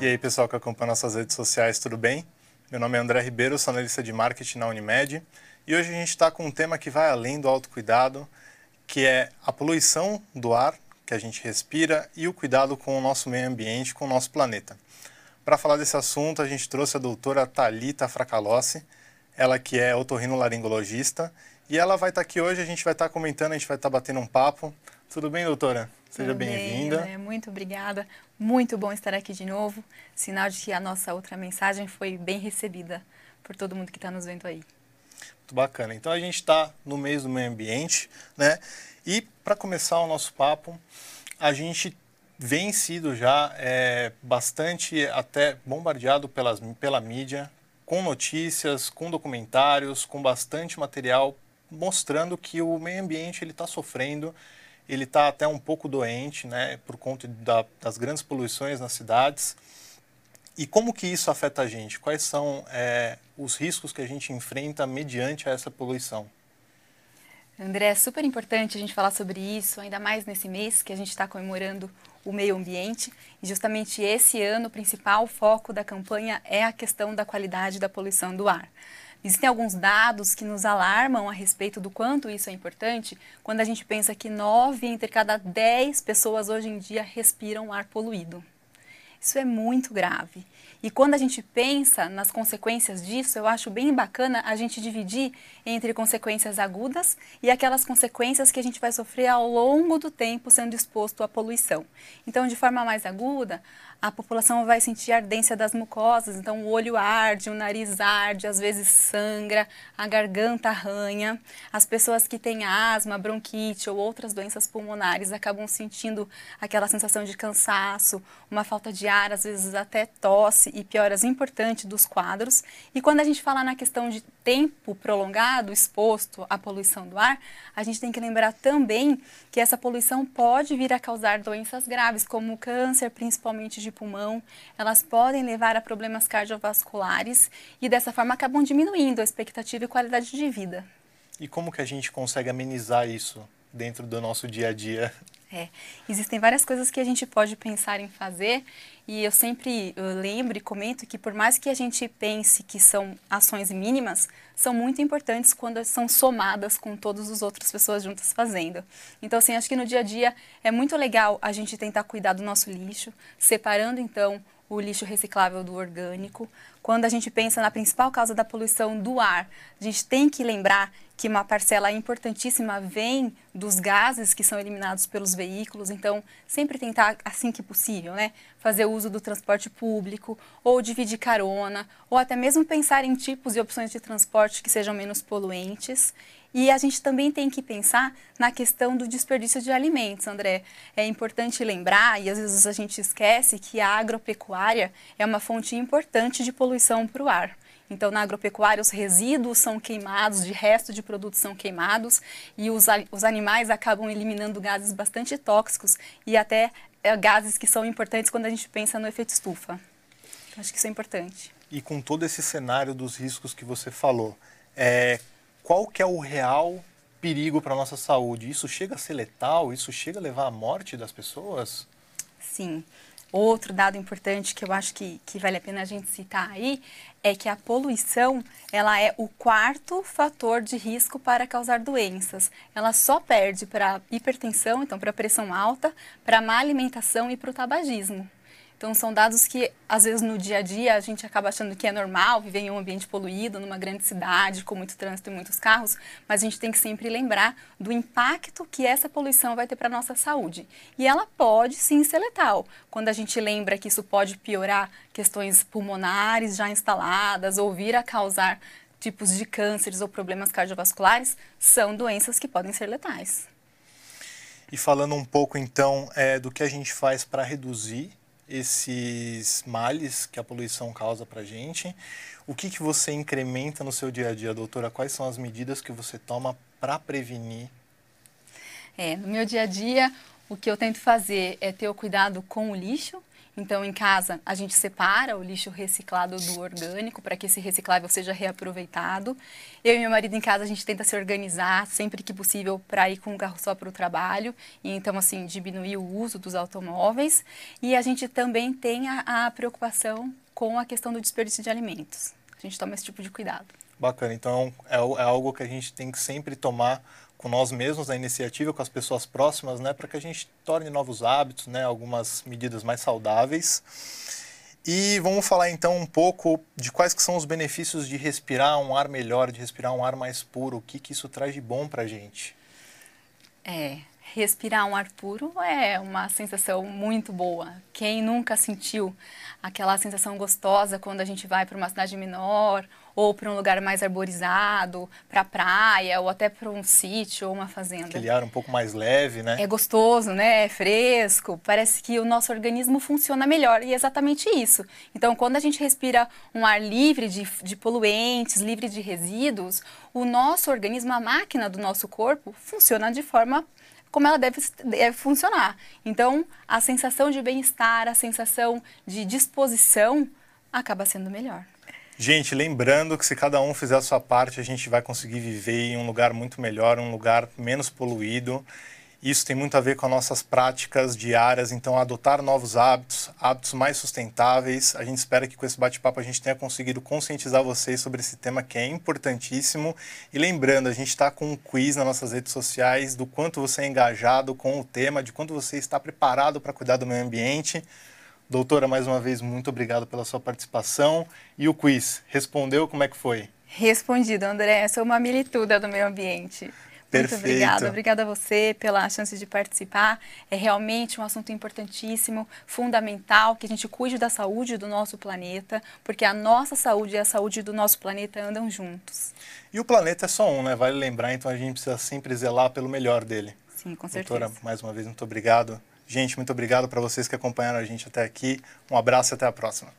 E aí, pessoal que acompanha nossas redes sociais, tudo bem? Meu nome é André Ribeiro, sou analista de marketing na Unimed e hoje a gente está com um tema que vai além do autocuidado, que é a poluição do ar que a gente respira e o cuidado com o nosso meio ambiente, com o nosso planeta. Para falar desse assunto, a gente trouxe a doutora Talita Fracalossi, ela que é otorrinolaringologista, e ela vai estar tá aqui hoje, a gente vai estar tá comentando, a gente vai estar tá batendo um papo. Tudo bem, doutora? Seja bem-vinda. Bem, muito obrigada. Muito bom estar aqui de novo. Sinal de que a nossa outra mensagem foi bem recebida por todo mundo que está nos vendo aí. Muito bacana. Então a gente está no mês do meio ambiente, né? E para começar o nosso papo, a gente vem sido já é, bastante até bombardeado pelas, pela mídia, com notícias, com documentários, com bastante material mostrando que o meio ambiente ele está sofrendo ele está até um pouco doente, né, por conta da, das grandes poluições nas cidades. E como que isso afeta a gente? Quais são é, os riscos que a gente enfrenta mediante essa poluição? André, é super importante a gente falar sobre isso, ainda mais nesse mês que a gente está comemorando o meio ambiente. E justamente esse ano, o principal foco da campanha é a questão da qualidade da poluição do ar. Existem alguns dados que nos alarmam a respeito do quanto isso é importante quando a gente pensa que nove entre cada dez pessoas hoje em dia respiram ar poluído. Isso é muito grave. E quando a gente pensa nas consequências disso, eu acho bem bacana a gente dividir entre consequências agudas e aquelas consequências que a gente vai sofrer ao longo do tempo sendo exposto à poluição. Então, de forma mais aguda, a população vai sentir ardência das mucosas, então o olho arde, o nariz arde, às vezes sangra, a garganta arranha. As pessoas que têm asma, bronquite ou outras doenças pulmonares acabam sentindo aquela sensação de cansaço, uma falta de ar, às vezes até tosse e pioras importantes dos quadros. E quando a gente fala na questão de tempo prolongado exposto à poluição do ar, a gente tem que lembrar também que essa poluição pode vir a causar doenças graves, como câncer, principalmente de pulmão. Elas podem levar a problemas cardiovasculares e dessa forma acabam diminuindo a expectativa e qualidade de vida. E como que a gente consegue amenizar isso dentro do nosso dia a dia? É, existem várias coisas que a gente pode pensar em fazer e eu sempre lembro e comento que por mais que a gente pense que são ações mínimas, são muito importantes quando são somadas com todas as outras pessoas juntas fazendo. Então, assim, acho que no dia a dia é muito legal a gente tentar cuidar do nosso lixo, separando então o lixo reciclável do orgânico. Quando a gente pensa na principal causa da poluição do ar, a gente tem que lembrar que uma parcela importantíssima vem dos gases que são eliminados pelos veículos, então sempre tentar, assim que possível, né, fazer uso do transporte público, ou dividir carona, ou até mesmo pensar em tipos e opções de transporte que sejam menos poluentes. E a gente também tem que pensar na questão do desperdício de alimentos, André. É importante lembrar, e às vezes a gente esquece, que a agropecuária é uma fonte importante de poluição para o ar. Então, na agropecuária, os resíduos são queimados, de resto de produtos são queimados, e os, os animais acabam eliminando gases bastante tóxicos e até é, gases que são importantes quando a gente pensa no efeito estufa. Então, acho que isso é importante. E com todo esse cenário dos riscos que você falou, é, qual que é o real perigo para a nossa saúde? Isso chega a ser letal? Isso chega a levar à morte das pessoas? Sim. Outro dado importante que eu acho que, que vale a pena a gente citar aí é que a poluição ela é o quarto fator de risco para causar doenças. Ela só perde para hipertensão, então para pressão alta, para má alimentação e para o tabagismo. Então, são dados que, às vezes, no dia a dia, a gente acaba achando que é normal viver em um ambiente poluído, numa grande cidade, com muito trânsito e muitos carros, mas a gente tem que sempre lembrar do impacto que essa poluição vai ter para a nossa saúde. E ela pode sim ser letal. Quando a gente lembra que isso pode piorar questões pulmonares já instaladas ou vir a causar tipos de cânceres ou problemas cardiovasculares, são doenças que podem ser letais. E falando um pouco então é, do que a gente faz para reduzir esses males que a poluição causa para a gente. O que, que você incrementa no seu dia a dia, doutora? Quais são as medidas que você toma para prevenir? É, no meu dia a dia, o que eu tento fazer é ter o cuidado com o lixo. Então, em casa, a gente separa o lixo reciclado do orgânico para que esse reciclável seja reaproveitado. Eu e meu marido em casa, a gente tenta se organizar sempre que possível para ir com um carro só para o trabalho. E então, assim, diminuir o uso dos automóveis. E a gente também tem a, a preocupação com a questão do desperdício de alimentos. A gente toma esse tipo de cuidado. Bacana. Então, é, é algo que a gente tem que sempre tomar com nós mesmos na iniciativa, com as pessoas próximas, né, para que a gente torne novos hábitos, né, algumas medidas mais saudáveis. E vamos falar então um pouco de quais que são os benefícios de respirar um ar melhor, de respirar um ar mais puro, o que, que isso traz de bom para a gente. É, respirar um ar puro é uma sensação muito boa. Quem nunca sentiu aquela sensação gostosa quando a gente vai para uma cidade menor ou para um lugar mais arborizado, para a praia ou até para um sítio ou uma fazenda? Aquele ar um pouco mais leve, né? É gostoso, né? É fresco. Parece que o nosso organismo funciona melhor e é exatamente isso. Então, quando a gente respira um ar livre de, de poluentes, livre de resíduos, o nosso organismo, a máquina do nosso corpo, funciona de forma como ela deve, deve funcionar. Então, a sensação de bem-estar, a sensação de disposição acaba sendo melhor. Gente, lembrando que se cada um fizer a sua parte, a gente vai conseguir viver em um lugar muito melhor, um lugar menos poluído. Isso tem muito a ver com as nossas práticas diárias, então adotar novos hábitos, hábitos mais sustentáveis. A gente espera que com esse bate-papo a gente tenha conseguido conscientizar vocês sobre esse tema que é importantíssimo. E lembrando, a gente está com um quiz nas nossas redes sociais do quanto você é engajado com o tema, de quanto você está preparado para cuidar do meio ambiente. Doutora, mais uma vez, muito obrigado pela sua participação. E o quiz, respondeu como é que foi? Respondido, André. Sou uma milituda do meio ambiente. Perfeito. Muito obrigada. Obrigada a você pela chance de participar. É realmente um assunto importantíssimo, fundamental, que a gente cuide da saúde do nosso planeta, porque a nossa saúde e a saúde do nosso planeta andam juntos. E o planeta é só um, né? Vale lembrar, então a gente precisa sempre zelar pelo melhor dele. Sim, com certeza. Doutora, mais uma vez, muito obrigado. Gente, muito obrigado para vocês que acompanharam a gente até aqui. Um abraço e até a próxima.